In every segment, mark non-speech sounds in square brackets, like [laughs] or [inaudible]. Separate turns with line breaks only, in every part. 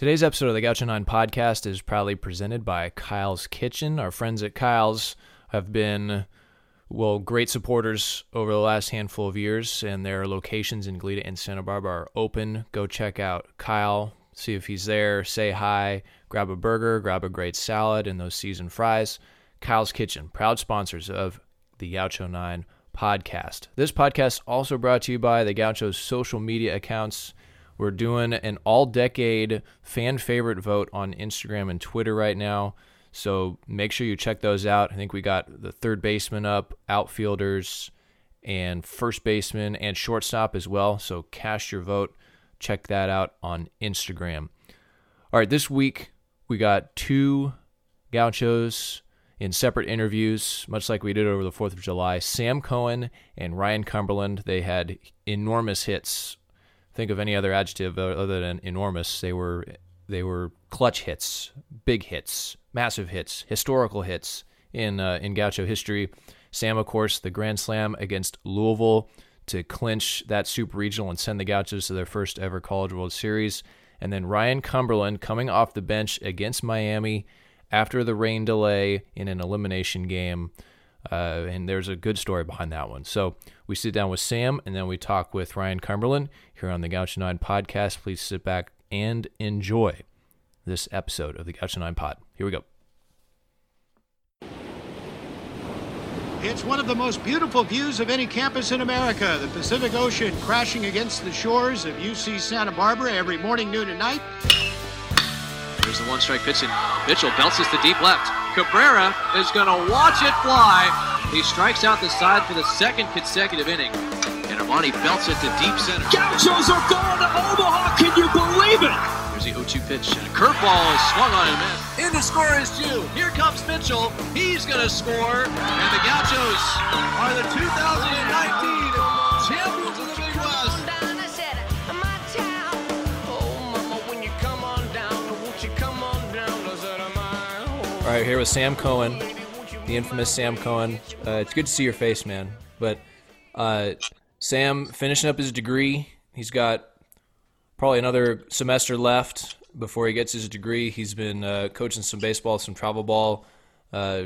Today's episode of the Gaucho 9 podcast is proudly presented by Kyle's Kitchen. Our friends at Kyle's have been, well, great supporters over the last handful of years, and their locations in Goleta and Santa Barbara are open. Go check out Kyle, see if he's there, say hi, grab a burger, grab a great salad, and those seasoned fries. Kyle's Kitchen, proud sponsors of the Gaucho 9 podcast. This podcast also brought to you by the Gaucho's social media accounts. We're doing an all decade fan favorite vote on Instagram and Twitter right now. So make sure you check those out. I think we got the third baseman up, outfielders, and first baseman and shortstop as well. So cast your vote. Check that out on Instagram. All right, this week we got two gauchos in separate interviews, much like we did over the 4th of July. Sam Cohen and Ryan Cumberland, they had enormous hits think of any other adjective other than enormous. They were they were clutch hits, big hits, massive hits, historical hits in uh, in Gaucho history. Sam, of course, the grand slam against Louisville to clinch that super regional and send the Gauchos to their first ever College World Series. And then Ryan Cumberland coming off the bench against Miami after the rain delay in an elimination game. Uh, and there's a good story behind that one. So we sit down with Sam and then we talk with Ryan Cumberland here on the Gaucho 9 podcast. Please sit back and enjoy this episode of the Gaucho 9 pod. Here we go.
It's one of the most beautiful views of any campus in America. The Pacific Ocean crashing against the shores of UC Santa Barbara every morning, noon, and night.
Here's the one strike pitch, and Mitchell bounces to deep left. Cabrera is going to watch it fly. He strikes out the side for the second consecutive inning. And Armani belts it to deep center.
Gauchos are going to Omaha. Can you believe it?
Here's the 0-2 pitch, and a curveball is swung on him. In to score is Jew. Here comes Mitchell. He's going to score. And the Gauchos are the 2019 champions
All right, here with Sam Cohen, the infamous Sam Cohen. Uh, it's good to see your face, man. But uh, Sam finishing up his degree. He's got probably another semester left before he gets his degree. He's been uh, coaching some baseball, some travel ball, uh,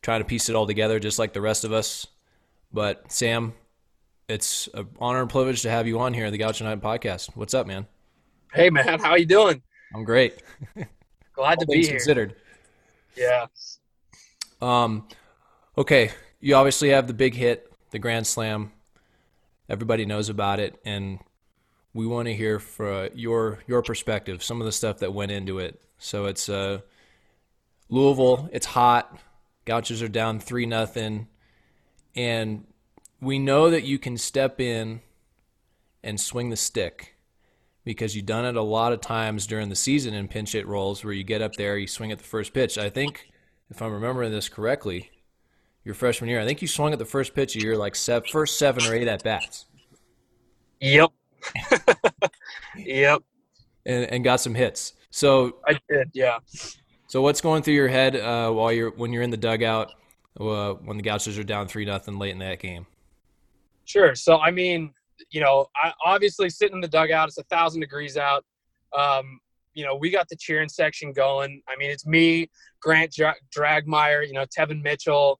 trying to piece it all together, just like the rest of us. But Sam, it's an honor and privilege to have you on here on the Gaucho 9 podcast. What's up, man?
Hey, man, how you doing?
I'm great. [laughs]
Glad to be here.
Considered.
Yeah.
Um, okay, you obviously have the big hit, the Grand Slam. Everybody knows about it, and we want to hear for your your perspective, some of the stuff that went into it. So it's uh, Louisville. It's hot. Gauchos are down three nothing, and we know that you can step in and swing the stick because you've done it a lot of times during the season in pinch hit roles where you get up there, you swing at the first pitch. I think, if I'm remembering this correctly, your freshman year, I think you swung at the first pitch of your like first seven or eight at bats.
Yep. [laughs] yep.
And, and got some hits. So
I did, yeah.
So what's going through your head uh, while you're when you're in the dugout uh, when the Gauchos are down three nothing late in that game?
Sure. So I mean, you know, I, obviously sitting in the dugout, it's a thousand degrees out. Um, you know, we got the cheering section going. I mean, it's me, Grant Dra- Dragmeyer, you know, Tevin Mitchell,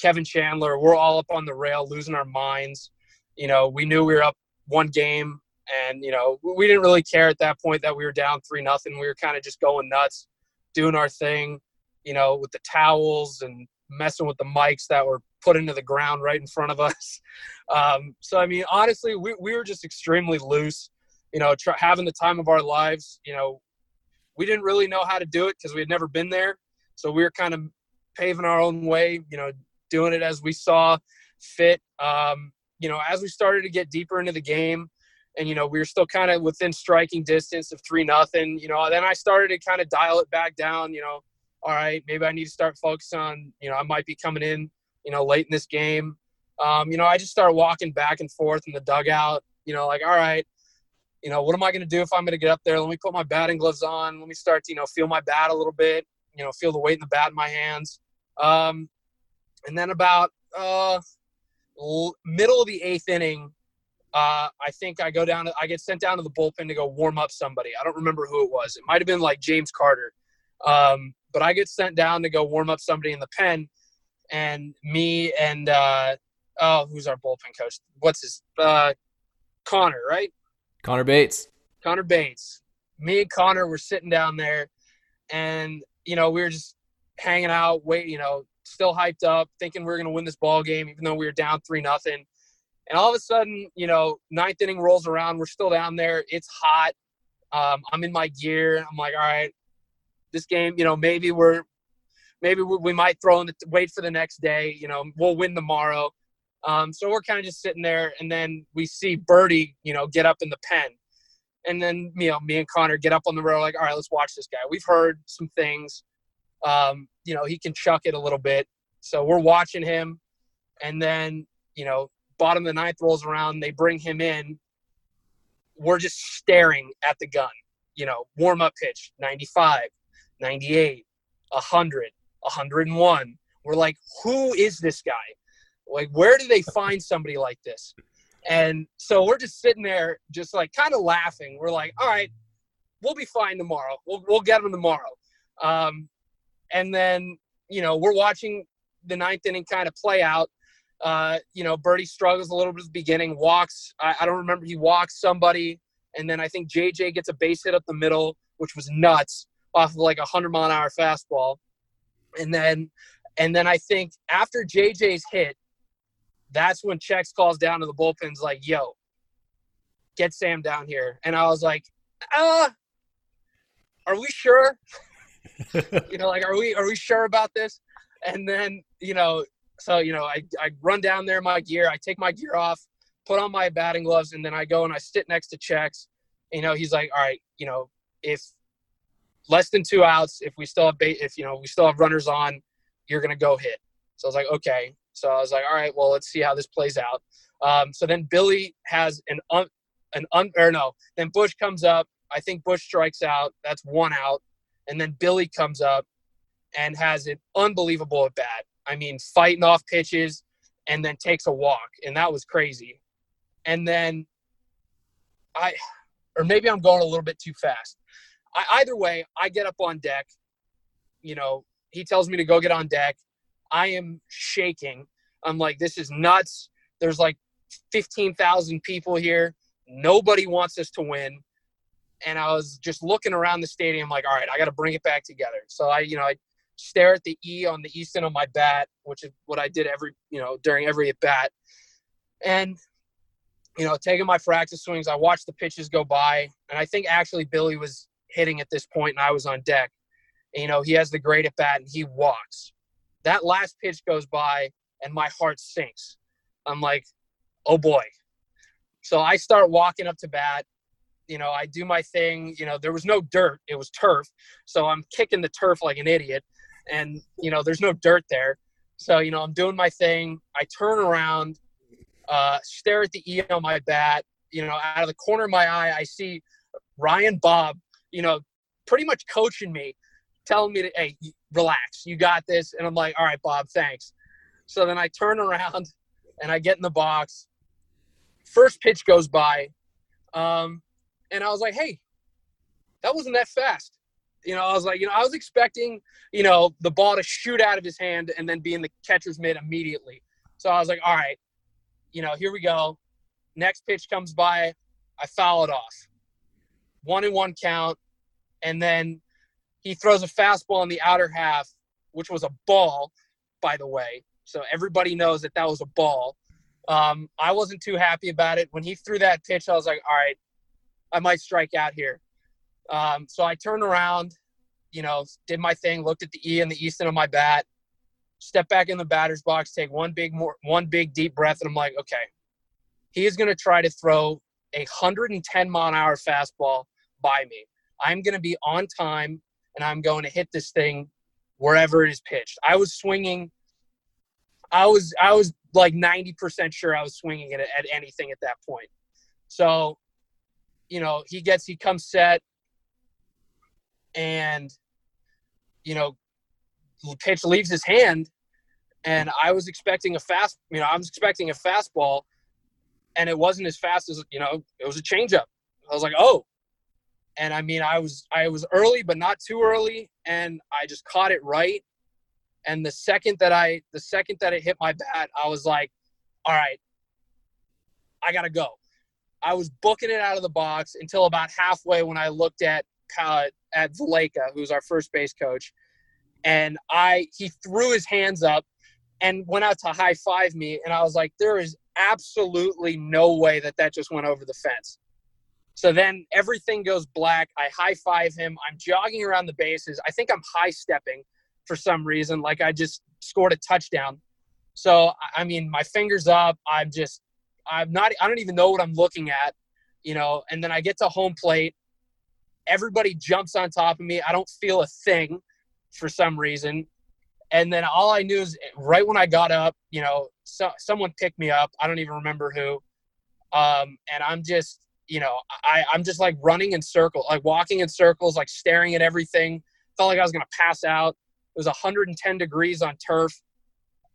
Kevin Chandler. We're all up on the rail, losing our minds. You know, we knew we were up one game, and you know, we didn't really care at that point that we were down three nothing. We were kind of just going nuts, doing our thing. You know, with the towels and messing with the mics that were put into the ground right in front of us. [laughs] Um, so, I mean, honestly, we, we were just extremely loose, you know, tr- having the time of our lives. You know, we didn't really know how to do it because we had never been there. So we were kind of paving our own way, you know, doing it as we saw fit. Um, you know, as we started to get deeper into the game, and you know, we were still kind of within striking distance of three nothing. You know, then I started to kind of dial it back down. You know, all right, maybe I need to start focusing on. You know, I might be coming in you know, late in this game. Um, you know, I just started walking back and forth in the dugout, you know, like, all right, you know, what am I going to do if I'm going to get up there? Let me put my batting gloves on. Let me start to, you know, feel my bat a little bit, you know, feel the weight in the bat in my hands. Um, and then about uh, l- middle of the eighth inning, uh, I think I go down. To, I get sent down to the bullpen to go warm up somebody. I don't remember who it was. It might have been like James Carter. Um, but I get sent down to go warm up somebody in the pen, and me and uh, oh, who's our bullpen coach? What's his uh, Connor, right?
Connor Bates.
Connor Bates. Me and Connor were sitting down there, and you know we were just hanging out, wait, you know, still hyped up, thinking we were gonna win this ball game, even though we were down three nothing. And all of a sudden, you know, ninth inning rolls around. We're still down there. It's hot. Um, I'm in my gear. I'm like, all right, this game, you know, maybe we're, maybe we might throw in the, wait for the next day. You know, we'll win tomorrow. Um, so we're kind of just sitting there, and then we see Burdi, you know, get up in the pen, and then you know, me and Connor get up on the road, like, all right, let's watch this guy. We've heard some things. Um, you know, he can chuck it a little bit. So we're watching him, and then you know, bottom of the ninth rolls around, they bring him in. We're just staring at the gun. You know, warm up pitch, 95, 98, 100, 101. We're like, who is this guy? Like, where do they find somebody like this? And so we're just sitting there, just like kind of laughing. We're like, all right, we'll be fine tomorrow. We'll, we'll get him tomorrow. Um, and then, you know, we're watching the ninth inning kind of play out. Uh, you know, Burdi struggles a little bit at the beginning, walks. I, I don't remember. He walks somebody. And then I think JJ gets a base hit up the middle, which was nuts off of like a 100 mile an hour fastball. And then, and then I think after JJ's hit, that's when Chex calls down to the bullpen's like, yo, get Sam down here. And I was like, uh, are we sure? [laughs] you know, like, are we, are we sure about this? And then, you know, so, you know, I, I run down there my gear, I take my gear off, put on my batting gloves, and then I go and I sit next to Chex. You know, he's like, all right, you know, if less than two outs, if we still have, ba- if, you know, we still have runners on, you're to go hit. So I was like, okay. So I was like, all right, well, let's see how this plays out. Um, so then Billy has an un, an un, or no, then Bush comes up. I think Bush strikes out. That's one out. And then Billy comes up and has an unbelievable at bat. I mean, fighting off pitches and then takes a walk. And that was crazy. And then I, or maybe I'm going a little bit too fast. I, either way, I get up on deck. You know, he tells me to go get on deck. I am shaking. I'm like, this is nuts. There's like 15,000 people here. Nobody wants us to win. And I was just looking around the stadium, like, all right, I got to bring it back together. So I, you know, I stare at the E on the Easton on my bat, which is what I did every, you know, during every at bat. And, you know, taking my practice swings, I watched the pitches go by. And I think actually Billy was hitting at this point and I was on deck. And, you know, he has the great at bat and he walks. That last pitch goes by and my heart sinks. I'm like, oh boy. So I start walking up to bat. You know, I do my thing. You know, there was no dirt, it was turf. So I'm kicking the turf like an idiot. And, you know, there's no dirt there. So, you know, I'm doing my thing. I turn around, uh, stare at the E on my bat. You know, out of the corner of my eye, I see Ryan Bob, you know, pretty much coaching me, telling me to, hey, relax, you got this. And I'm like, all right, Bob, thanks. So then I turn around [laughs] and I get in the box. First pitch goes by. Um, and I was like, hey, that wasn't that fast. You know, I was like, you know, I was expecting, you know, the ball to shoot out of his hand and then be in the catcher's mitt immediately. So I was like, all right, you know, here we go. Next pitch comes by. I foul it off. One and one count. And then he throws a fastball in the outer half, which was a ball, by the way. So everybody knows that that was a ball. Um, I wasn't too happy about it. When he threw that pitch, I was like, all right, I might strike out here. Um, so I turned around, you know, did my thing, looked at the E and the Easton on my bat, step back in the batter's box, take one big more one big deep breath, and I'm like, okay, he is gonna try to throw a 110 mile an hour fastball by me. I'm gonna be on time and I'm going to hit this thing wherever it is pitched. I was swinging. I was I was like 90% sure I was swinging it at anything at that point. So, you know, he gets he comes set and you know, the pitch leaves his hand and I was expecting a fast, you know, I was expecting a fastball and it wasn't as fast as you know. It was a changeup. I was like, oh, and I mean, I was I was early, but not too early, and I just caught it right. And the second that I the second that it hit my bat, I was like, all right, I gotta go. I was booking it out of the box until about halfway when I looked at uh, at Valaika, who's our first base coach, and I he threw his hands up and went out to high five me, and I was like, there is absolutely no way that that just went over the fence. So then everything goes black. I high five him. I'm jogging around the bases. I think I'm high stepping for some reason, like I just scored a touchdown. So I mean, my fingers up. I'm just, I'm not. I don't even know what I'm looking at, you know. And then I get to home plate. Everybody jumps on top of me. I don't feel a thing for some reason. And then all I knew is right when I got up, you know, so, someone picked me up. I don't even remember who. Um, and I'm just, you know, I, I'm just like running in circles, like walking in circles, like staring at everything. Felt like I was going to pass out. It was 110 degrees on turf.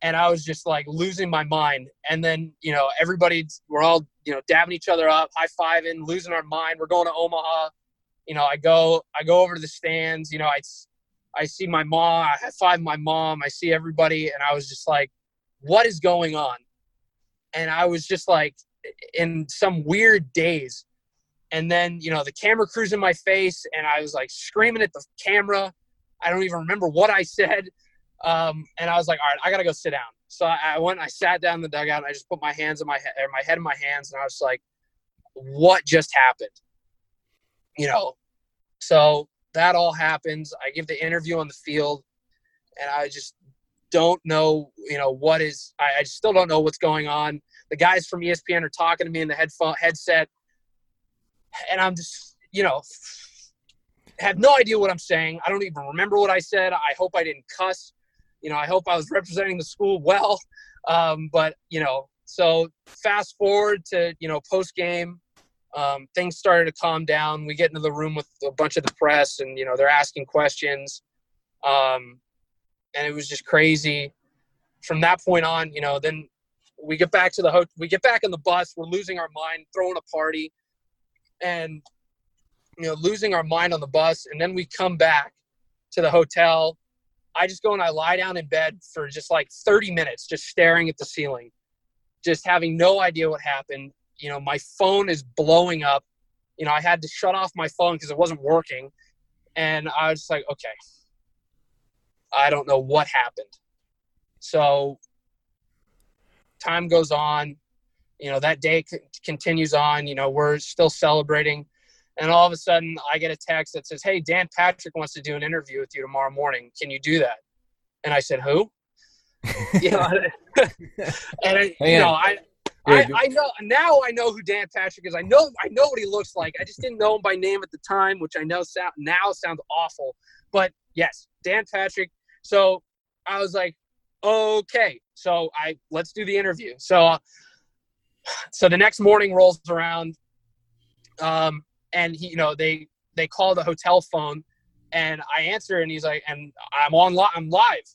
And I was just like losing my mind. And then, you know, everybody, we're all, you know, dabbing each other up, high fiving, losing our mind. We're going to Omaha. You know, I go, I go over to the stands. You know, I, I see my mom. I high five my mom. I see everybody, and I was just like, "What is going on?" And I was just like, in some weird daze. And then, you know, the camera crews in my face, and I was like screaming at the camera. I don't even remember what I said. Um, and I was like, all right, I gotta go sit down. So I, I went, I sat down in the dugout, and I just put my hands in my head, or my head in my hands, and I was like, what just happened? You know. So that all happens. I give the interview on the field, and I just don't know, you know, what is. I, I still don't know what's going on the guys from ESPN are talking to me in the headphone headset, and I'm just, you know, have no idea what I'm saying. I don't even remember what I said. I hope I didn't cuss. You know, I hope I was representing the school well. Um, but you know, so fast forward to you know post game, um, things started to calm down. We get into the room with a bunch of the press, and you know they're asking questions, um, and it was just crazy. From that point on, you know, then we get back to the hotel. We get back in the bus. We're losing our mind, throwing a party, and you know, losing our mind on the bus. And then we come back to the hotel. I just go and I lie down in bed for just like 30 minutes, just staring at the ceiling, just having no idea what happened. You know, my phone is blowing up. You know, I had to shut off my phone because it wasn't working. And I was like, okay, I don't know what happened. So time goes on, you know, that day c- continues on, you know, we're still celebrating. And all of a sudden, I get a text that says, Hey, Dan Patrick wants to do an interview with you tomorrow morning. Can you do that? And I said, Who? [laughs] you know, [laughs] and I, you know, I, I, I, know now I know who Dan Patrick is. I know I know what he looks like. I just didn't know him by name at the time, which I know sound, now sounds awful. But yes, Dan Patrick. So I was like, okay, so I let's do the interview. So, so the next morning rolls around, um, and he, you know, they they call the hotel phone, and I answer, and he's like, and I'm on, li- I'm live,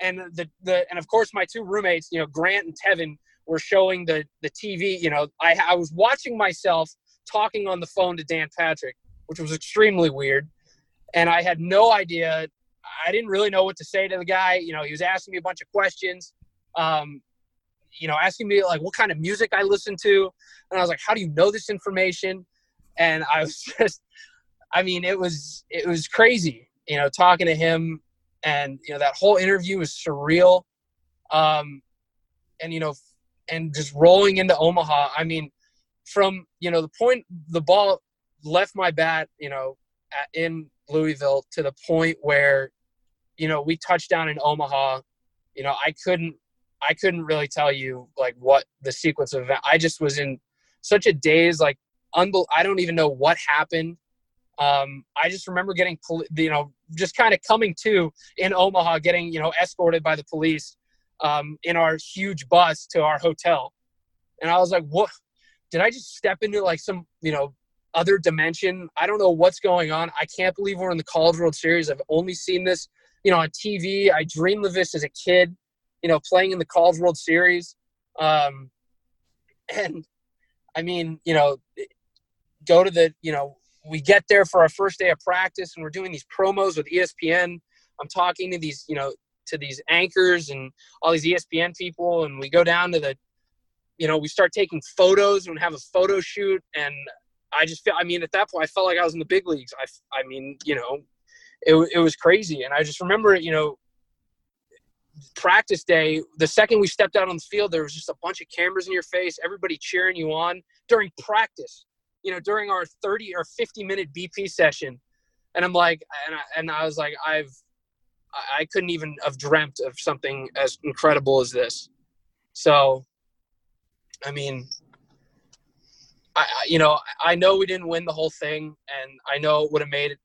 and the the and of course my two roommates, you know, Grant and Tevin, were showing the the TV. You know, I I was watching myself talking on the phone to Dan Patrick, which was extremely weird, and I had no idea I didn't really know what to say to the guy. You know, he was asking me a bunch of questions. Um, you know, asking me like what kind of music I listen to, and I was like, "How do you know this information?" And I was [laughs] just, I mean, it was it was crazy. You know, talking to him, and you know that whole interview was surreal. Um, and you know, and just rolling into Omaha. I mean, from you know the point the ball left my bat, you know, in Louisville to the point where you know, we touched down in Omaha. You know, I couldn't I couldn't really tell you like what the sequence of event. I just was in such a daze, like unbel- I don't even know what happened. Um, I just remember getting, you know, just kind of coming to in Omaha, getting, you know, escorted by the police um, in our huge bus to our hotel. And I was like, what? Did I just step into like some, you know, other dimension? I don't know what's going on. I can't believe we're in the College World Series. I've only seen this you know, on TV. I dreamed of this as a kid, you know, playing in the College World Series. Um, and I mean, you know, go to the, you know, we get there for our first day of practice and we're doing these promos with ESPN. I'm talking to these, you know, to these anchors and all these ESPN people, and we go down to the, you know, we start taking photos and have a photo shoot. And I just feel, I mean, at that point, I felt like I was in the big leagues. I, I mean, you know, it, it was crazy. And I just remember, you know, practice day, the second we stepped out on the field, there was just a bunch of cameras in your face, everybody cheering you on during practice, you know, during our 30 or 50 minute BP session. And I'm like, and I, and I was like, I've, I couldn't even have dreamt of something as incredible as this. So, I mean, I, you know, I know we didn't win the whole thing, and I know it would have made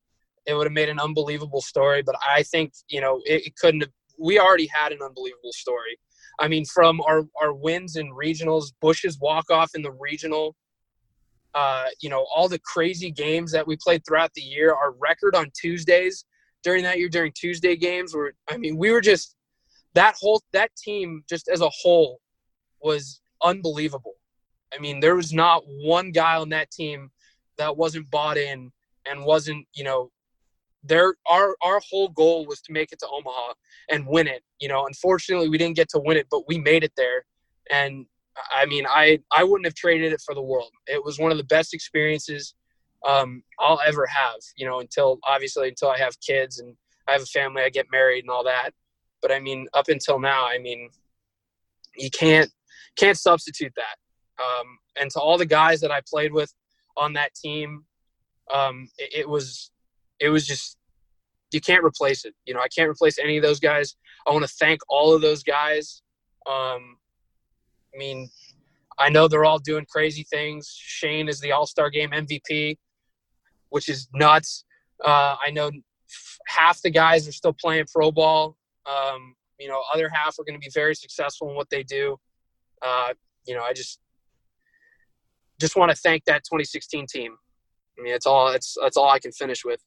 it, would have made an unbelievable story. But I think, you know, it, it couldn't have we already had an unbelievable story. I mean, from our, our wins in regionals, Bush's walk off in the regional, uh, you know, all the crazy games that we played throughout the year, our record on Tuesdays during that year, during Tuesday games were, I mean, we were just, that whole, that team just as a whole was unbelievable. I mean, there was not one guy on that team that wasn't bought in and wasn't, you know, there our our whole goal was to make it to Omaha and win it. You know, unfortunately we didn't get to win it, but we made it there. And I mean, I I wouldn't have traded it for the world. It was one of the best experiences um, I'll ever have. You know, until obviously until I have kids and I have a family, I get married and all that. But I mean, up until now, I mean, you can't can't substitute that. Um, and to all the guys that I played with on that team, um, it, it was it was just you can't replace it. You know, I can't replace any of those guys. I want to thank all of those guys. Um, I mean, I know they're all doing crazy things. Shane is the All Star Game MVP, which is nuts. Uh, I know half the guys are still playing pro ball. Um, you know, other half are going to be very successful in what they do. Uh, you know, I just just want to thank that 2016 team. I mean, it's all it's that's all I can finish with.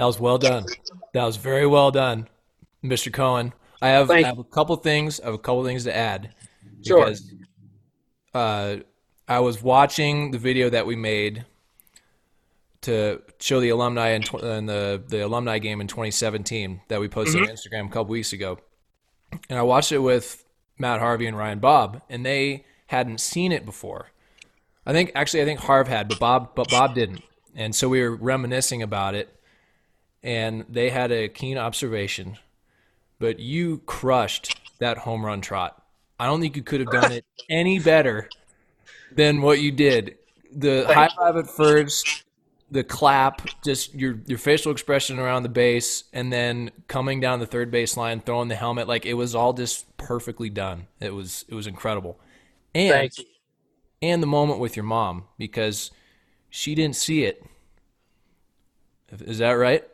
That was well done. That was very well done, Mr. Cohen. I have, I have a couple things. I have a couple things to add.
Sure. Because,
uh, I was watching the video that we made to show the alumni in, tw- the the alumni game in 2017 that we posted mm-hmm. on Instagram a couple weeks ago, and I watched it with Matt Harvey and Ryan Bob, and they hadn't seen it before. I think actually I think Harv had, but Bob but Bob didn't, and so we were reminiscing about it and they had a keen observation, but you crushed that home run trot. I don't think you could have done it any better than what you did. The high five at first, the clap, just your your facial expression around the base, and then coming down the third baseline, throwing the helmet, like it was all just perfectly done. It was it was incredible. And and the moment with your mom because she didn't see it. Is that right?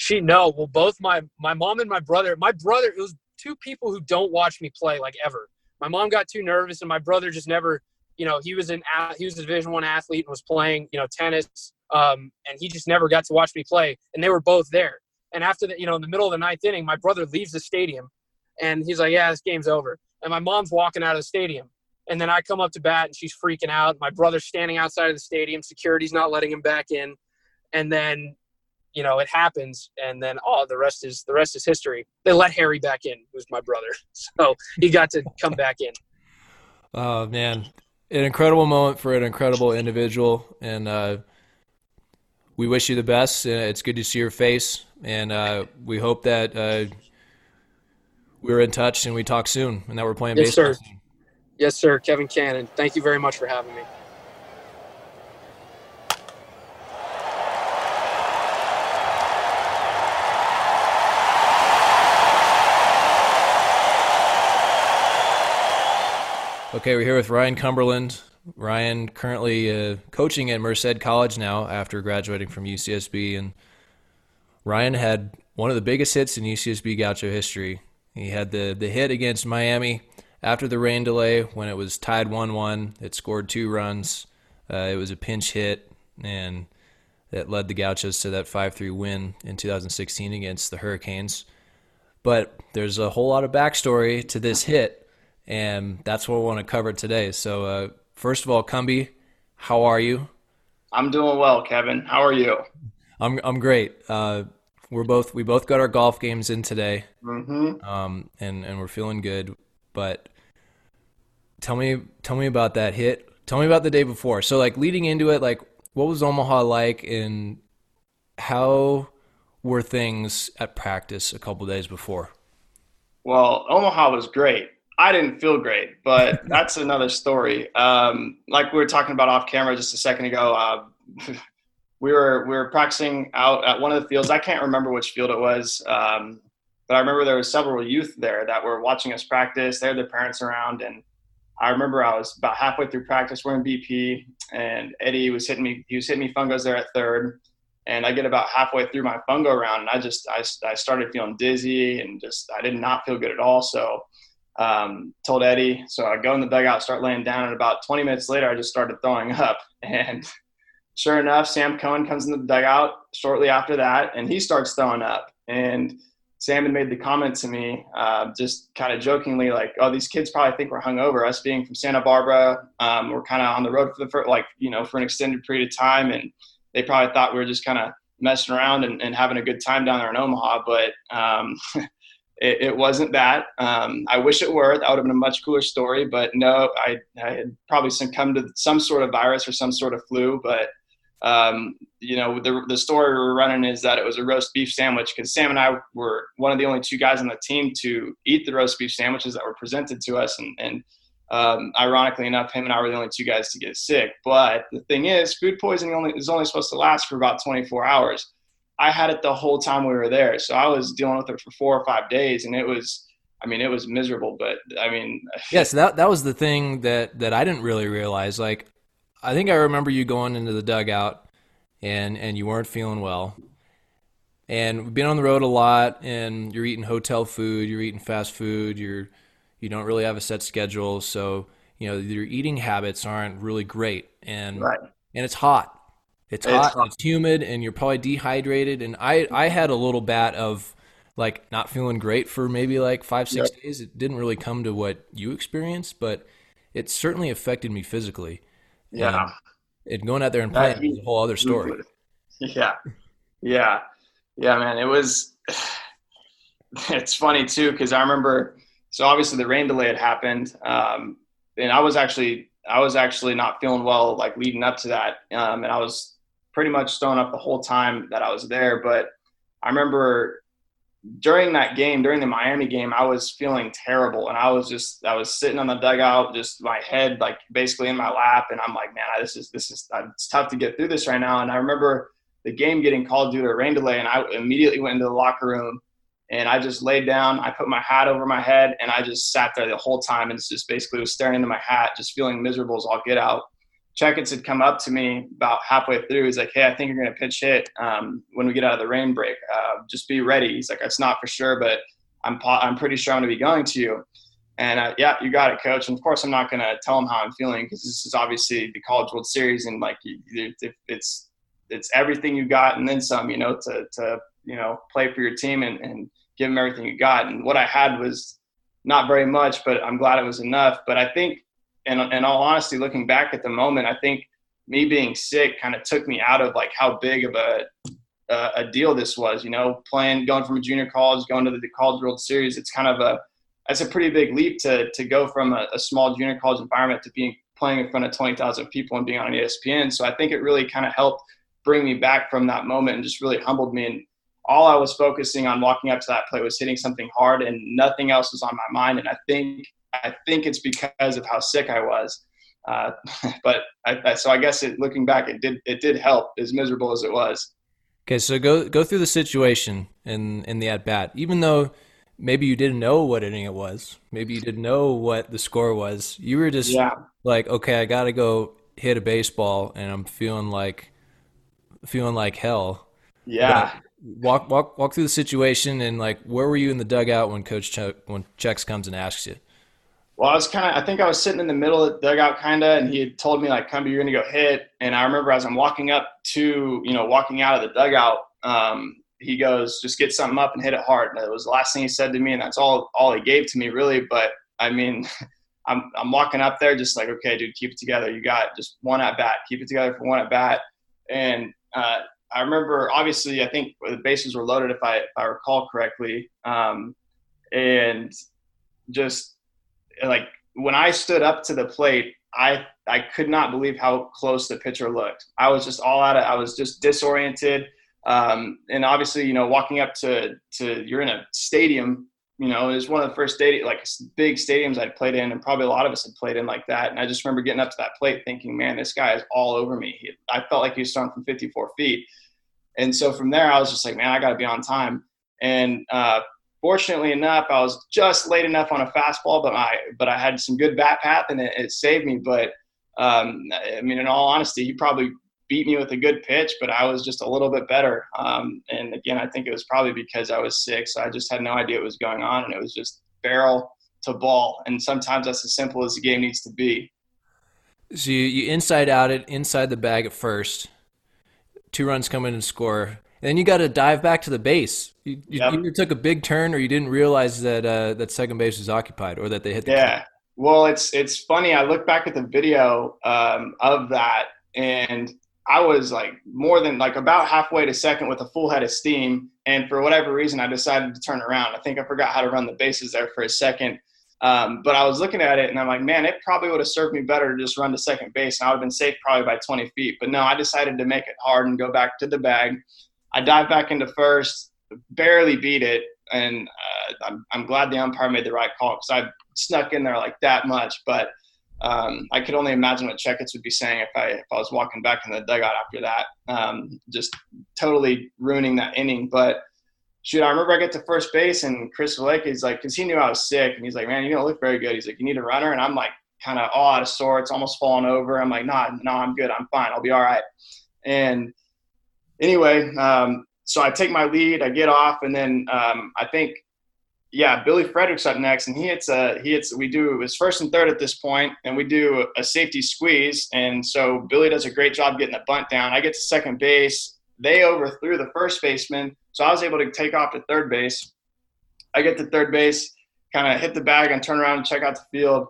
She no well both my my mom and my brother my brother it was two people who don't watch me play like ever. My mom got too nervous and my brother just never you know he was an he was a division one athlete and was playing you know tennis um, and he just never got to watch me play and they were both there. And after that you know in the middle of the ninth inning my brother leaves the stadium and he's like yeah this game's over. And my mom's walking out of the stadium and then i come up to bat and she's freaking out. My brother's standing outside of the stadium. Security's not letting him back in. And then you know, it happens, and then oh, the rest is the rest is history. They let Harry back in, who's my brother, [laughs] so he got to come back in.
Oh man, an incredible moment for an incredible individual, and uh, we wish you the best. It's good to see your face, and uh, we hope that uh, we're in touch and we talk soon, and that we're playing
yes,
baseball.
Sir. Yes, sir. Kevin Cannon. Thank you very much for having me.
Okay, we're here with Ryan Cumberland. Ryan currently uh, coaching at Merced College now after graduating from UCSB, and Ryan had one of the biggest hits in UCSB Gaucho history. He had the the hit against Miami after the rain delay when it was tied one one. It scored two runs. Uh, it was a pinch hit, and that led the Gauchos to that five three win in 2016 against the Hurricanes. But there's a whole lot of backstory to this hit and that's what we want to cover today. So, uh, first of all, Cumby, how are you?
I'm doing well, Kevin. How are you?
I'm I'm great. Uh, we're both we both got our golf games in today,
mm-hmm.
um, and and we're feeling good. But tell me tell me about that hit. Tell me about the day before. So like leading into it, like what was Omaha like, and how were things at practice a couple days before?
Well, Omaha was great. I didn't feel great, but [laughs] that's another story. Um, like we were talking about off camera just a second ago, uh, [laughs] we were we were practicing out at one of the fields. I can't remember which field it was, um, but I remember there were several youth there that were watching us practice. They had their parents around, and I remember I was about halfway through practice. We're in BP, and Eddie was hitting me. He was hitting me fungos there at third, and I get about halfway through my fungo round, and I just I, I started feeling dizzy and just I did not feel good at all. So um, told Eddie. So I go in the dugout, start laying down, and about 20 minutes later, I just started throwing up. [laughs] And sure enough, Sam Cohen comes in the dugout shortly after that, and he starts throwing up. And Sam had made the comment to me, uh, just kind of jokingly, like, "Oh, these kids probably think we're hungover. Us being from Santa Barbara, um, we're kind of on the road for the first, like, you know, for an extended period of time, and they probably thought we were just kind of messing around and, and, having a good time down there in Omaha. But um, [laughs] it, it, wasn't that. Um, I wish it were. That would have been a much cooler story. But no, I, I had probably succumbed to some sort of virus or some sort of flu. But um, you know, the, the story we're running is that it was a roast beef sandwich because Sam and I were one of the only two guys on the team to eat the roast beef sandwiches that were presented to us. And, and um, ironically enough, him and I were the only two guys to get sick. But the thing is, food poisoning only is only supposed to last for about 24 hours. I had it the whole time we were there, so I was dealing with it for four or five days, and it was. I mean, it was miserable, but I mean,
yes, [sighs] yeah, so that that was the thing that that I didn't really realize. Like, I think I remember you going into the dugout, and and you weren't feeling well, and we've been on the road a lot, and you're eating hotel food, you're eating fast food, you're you don't really have a set schedule, so you know your eating habits aren't really great, and
right.
and it's hot. It's, it's hot, hot. it's humid, and you're probably dehydrated. And I I had a little bat of like not feeling great for maybe like five six yep. days. It didn't really come to what you experienced, but it certainly affected me physically.
Yeah,
and, and going out there and playing is a whole other story. [laughs]
Yeah, yeah, yeah, man. It was. [sighs] It's funny too because I remember so obviously the rain delay had happened, um, and I was actually I was actually not feeling well like leading up to that, um, and I was pretty much stone up the whole time that I was there. But I remember during that game, during the Miami game, I was feeling terrible, and I was just I was sitting on the dugout, just my head like basically in my lap, and I'm like, man, this is this is it's tough to get through this right now. And I remember the game getting called due to a rain delay, and I immediately went into the locker room and I just laid down. I put my hat over my head, and I just sat there the whole time, and just basically was staring into my hat, just feeling miserable as all get out. Checketts had come up to me about halfway through. He's like, "Hey, I think you're going to pitch hit um, when we get out of the rain break. Uh, just be ready." He's like, "It's not for sure, but I'm I'm pretty sure I'm going to be going to you." And uh, yeah, you got it, coach. And of course, I'm not going to tell him how I'm feeling because this is obviously the College World Series, and like it's it's everything you got and then some. You know, to to you know play for your team and and give them everything you got. And what I had was not very much, but I'm glad it was enough. But I think, in, in all honesty, looking back at the moment, I think me being sick kind of took me out of like how big of a uh, a deal this was. You know, playing, going from a junior college, going to the College World Series. It's kind of a that's a pretty big leap to to go from a, a small junior college environment to being playing in front of twenty thousand people and being on ESPN. So I think it really kind of helped bring me back from that moment and just really humbled me and all I was focusing on walking up to that play was hitting something hard, and nothing else was on my mind. And I think I think it's because of how sick I was. Uh, [laughs] but I, I, so I guess it, looking back, it did it did help, as miserable as it was.
Okay, so go go through the situation in in the at bat. Even though maybe you didn't know what inning it was, maybe you didn't know what the score was. You were just yeah. like, okay, I got to go hit a baseball, and I'm feeling like feeling like hell.
Yeah. But
walk walk walk through the situation and like where were you in the dugout when coach Ch- when Chex comes and asks you
well i was kind of i think i was sitting in the middle of the dugout kind of and he had told me like come you're gonna go hit and i remember as i'm walking up to you know walking out of the dugout um, he goes just get something up and hit it hard and it was the last thing he said to me and that's all all he gave to me really but i mean [laughs] I'm, I'm walking up there just like, okay, dude, keep it together. You got just one at bat. Keep it together for one at bat. And uh, I remember, obviously, I think the bases were loaded, if I if I recall correctly. Um, and just like when I stood up to the plate, I I could not believe how close the pitcher looked. I was just all out of. I was just disoriented. Um, and obviously, you know, walking up to to you're in a stadium. You know, it was one of the first stadium like big stadiums I'd played in, and probably a lot of us had played in like that. And I just remember getting up to that plate, thinking, "Man, this guy is all over me." He, I felt like he was throwing from 54 feet. And so from there, I was just like, "Man, I got to be on time." And uh, fortunately enough, I was just late enough on a fastball, but I but I had some good bat path, and it, it saved me. But um, I mean, in all honesty, he probably beat me with a good pitch, but I was just a little bit better. Um, and again, I think it was probably because I was sick, so I just had no idea what was going on, and it was just barrel to ball. And sometimes that's as simple as the game needs to be.
So you, you inside out it inside the bag at first. Two runs come in and score. And then you got to dive back to the base. You, you yep. either took a big turn or you didn't realize that uh, that second base was occupied or that they hit the
yeah. Well, it's it's funny. I look back at the video um, of that, and I was like more than like about halfway to second with a full head of steam. And for whatever reason, I decided to turn around. I think I forgot how to run the bases there for a second. Um, but I was looking at it and I'm like, man, it probably would have served me better to just run to second base and I would have been safe probably by 20 feet. But no, I decided to make it hard and go back to the bag. I dive back into first, barely beat it. And uh, I'm, I'm glad the umpire made the right call because I snuck in there like that much. But um, I could only imagine what Checketts would be saying if I if I was walking back in the dugout after that. Um, just totally ruining that inning. But shoot, I remember I get to first base and Chris Lake is like, because he knew I was sick, and he's like, man, you don't look very good. He's like, you need a runner, and I'm like, kind of all out of sorts, almost falling over. I'm like, nah, no, nah, I'm good. I'm fine. I'll be all right. And anyway, um, so I take my lead, I get off, and then um, I think yeah, Billy Fredrick's up next, and he hits a he hits. We do his first and third at this point, and we do a safety squeeze, and so Billy does a great job getting the bunt down. I get to second base. They overthrew the first baseman, so I was able to take off to third base. I get to third base, kind of hit the bag and turn around and check out the field,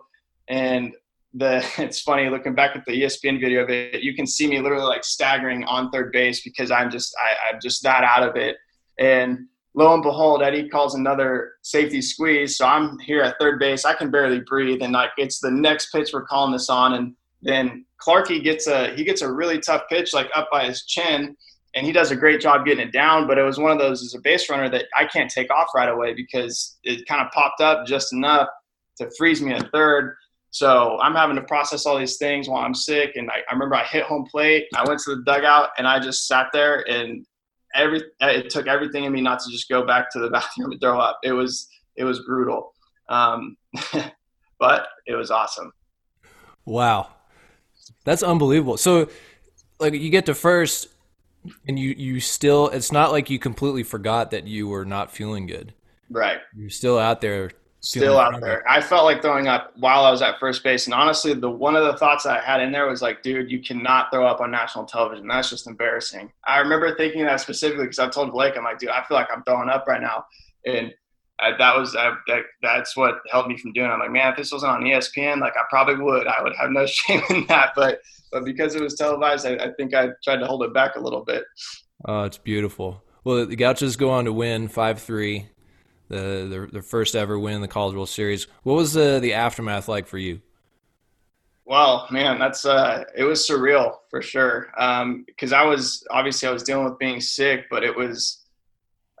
and the [laughs] it's funny looking back at the ESPN video of it. You can see me literally like staggering on third base because I'm just I, I'm just that out of it, and lo and behold, Eddie calls another safety squeeze. So I'm here at third base. I can barely breathe, and like it's the next pitch we're calling this on, and then Clarky gets a he gets a really tough pitch like up by his chin, and he does a great job getting it down. But it was one of those as a base runner that I can't take off right away because it kind of popped up just enough to freeze me at third. So I'm having to process all these things while I'm sick. And I, I remember I hit home plate. I went to the dugout and I just sat there and every it took everything in me not to just go back to the [laughs] bathroom and throw up. It was it was brutal, um, [laughs] but it was awesome.
Wow, that's unbelievable. So, like, you get to first, and you you still. It's not like you completely forgot that you were not feeling good.
Right.
You're still out there
still out there. I felt like throwing up while I was at first base, and honestly, the one of the thoughts I had in there was like, dude, you cannot throw up on national television. That's just embarrassing. I remember thinking that specifically because I told Blake, I'm like, dude, I feel like I'm throwing up right now, and I, that was I, that, that's what helped me from doing. it. I'm like, man, if this wasn't on ESPN, like I probably would. I would have no [laughs] shame in that, but but because it was televised, I, I think I tried to hold it back a little bit.
Oh, it's beautiful. Well, the Gauchos go on to win five three the their, their first ever win in the College World Series. What was the the aftermath like for you?
Well, man, that's uh, it was surreal for sure. Because um, I was obviously I was dealing with being sick, but it was.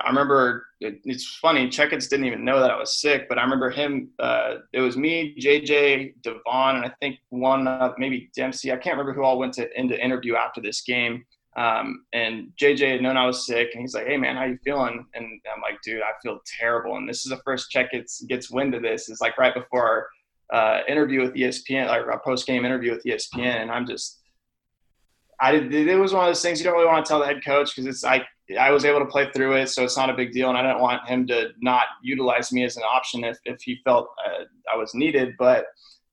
I remember it, it's funny. Checketts didn't even know that I was sick, but I remember him. Uh, it was me, JJ, Devon, and I think one uh, maybe Dempsey. I can't remember who all went to into interview after this game. Um, and JJ had known I was sick, and he's like, "Hey man, how you feeling?" And I'm like, "Dude, I feel terrible." And this is the first Checketts gets wind of this. It's like right before our uh, interview with ESPN, like our post game interview with ESPN, and I'm just, I it was one of those things you don't really want to tell the head coach because it's like I was able to play through it, so it's not a big deal, and I didn't want him to not utilize me as an option if if he felt uh, I was needed, but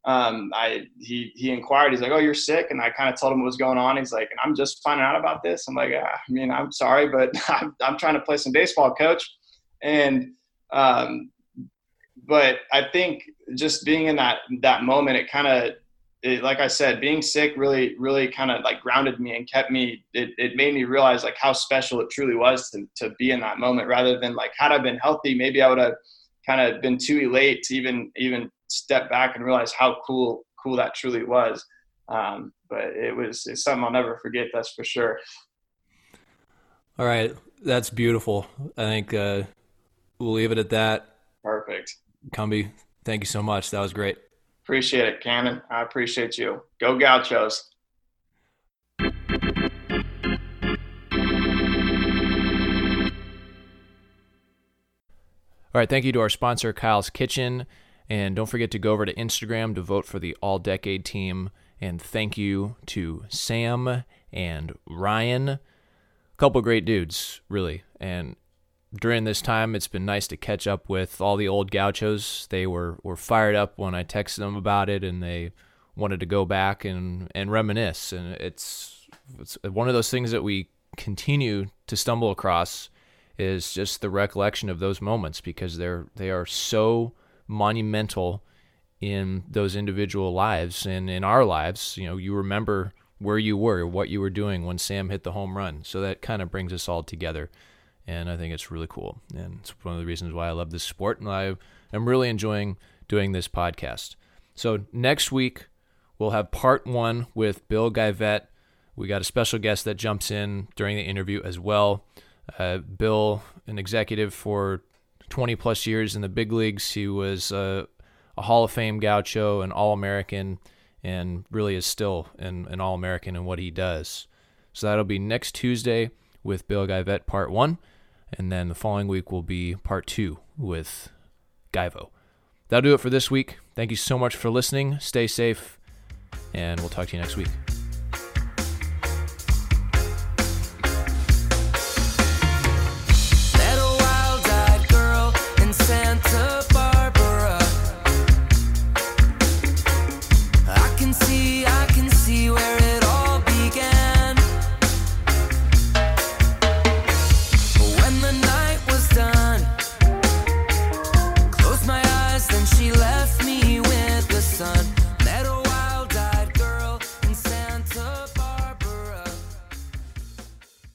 um, I he he inquired. He's like, "Oh, you're sick," and I kind of told him what was going on. He's like, "I'm just finding out about this." I'm like, ah, "I mean, I'm sorry, but [laughs] I'm, I'm trying to play some baseball, coach." And um, but I think just being in that that moment, it kind of it, like I said, being sick really, really kind of like grounded me and kept me. It, it made me realize like how special it truly was to, to be in that moment, rather than like had I been healthy, maybe I would have kind of been too elate to even even step back and realize how cool cool that truly was. Um, but it was it's something I'll never forget. That's for sure.
All right, that's beautiful. I think uh, we'll leave it at that.
Perfect.
Cumby, thank you so much. That was great.
Appreciate it, Cannon. I appreciate you. Go Gauchos. All
right, thank you to our sponsor, Kyle's Kitchen. And don't forget to go over to Instagram to vote for the All Decade team. And thank you to Sam and Ryan. A couple great dudes, really. And during this time, it's been nice to catch up with all the old gauchos. They were, were fired up when I texted them about it, and they wanted to go back and, and reminisce. And it's, it's one of those things that we continue to stumble across is just the recollection of those moments because they're they are so monumental in those individual lives and in our lives. You know, you remember where you were, what you were doing when Sam hit the home run. So that kind of brings us all together and I think it's really cool. And it's one of the reasons why I love this sport, and I am really enjoying doing this podcast. So next week we'll have part one with Bill Geivett. We got a special guest that jumps in during the interview as well. Uh, Bill, an executive for 20 plus years in the big leagues, he was uh, a Hall of Fame Gaucho, an All American, and really is still an, an All American in what he does. So that'll be next Tuesday with Bill Geivett, part one. And then the following week will be part two with Guyvo. That'll do it for this week. Thank you so much for listening. Stay safe, and we'll talk to you next week.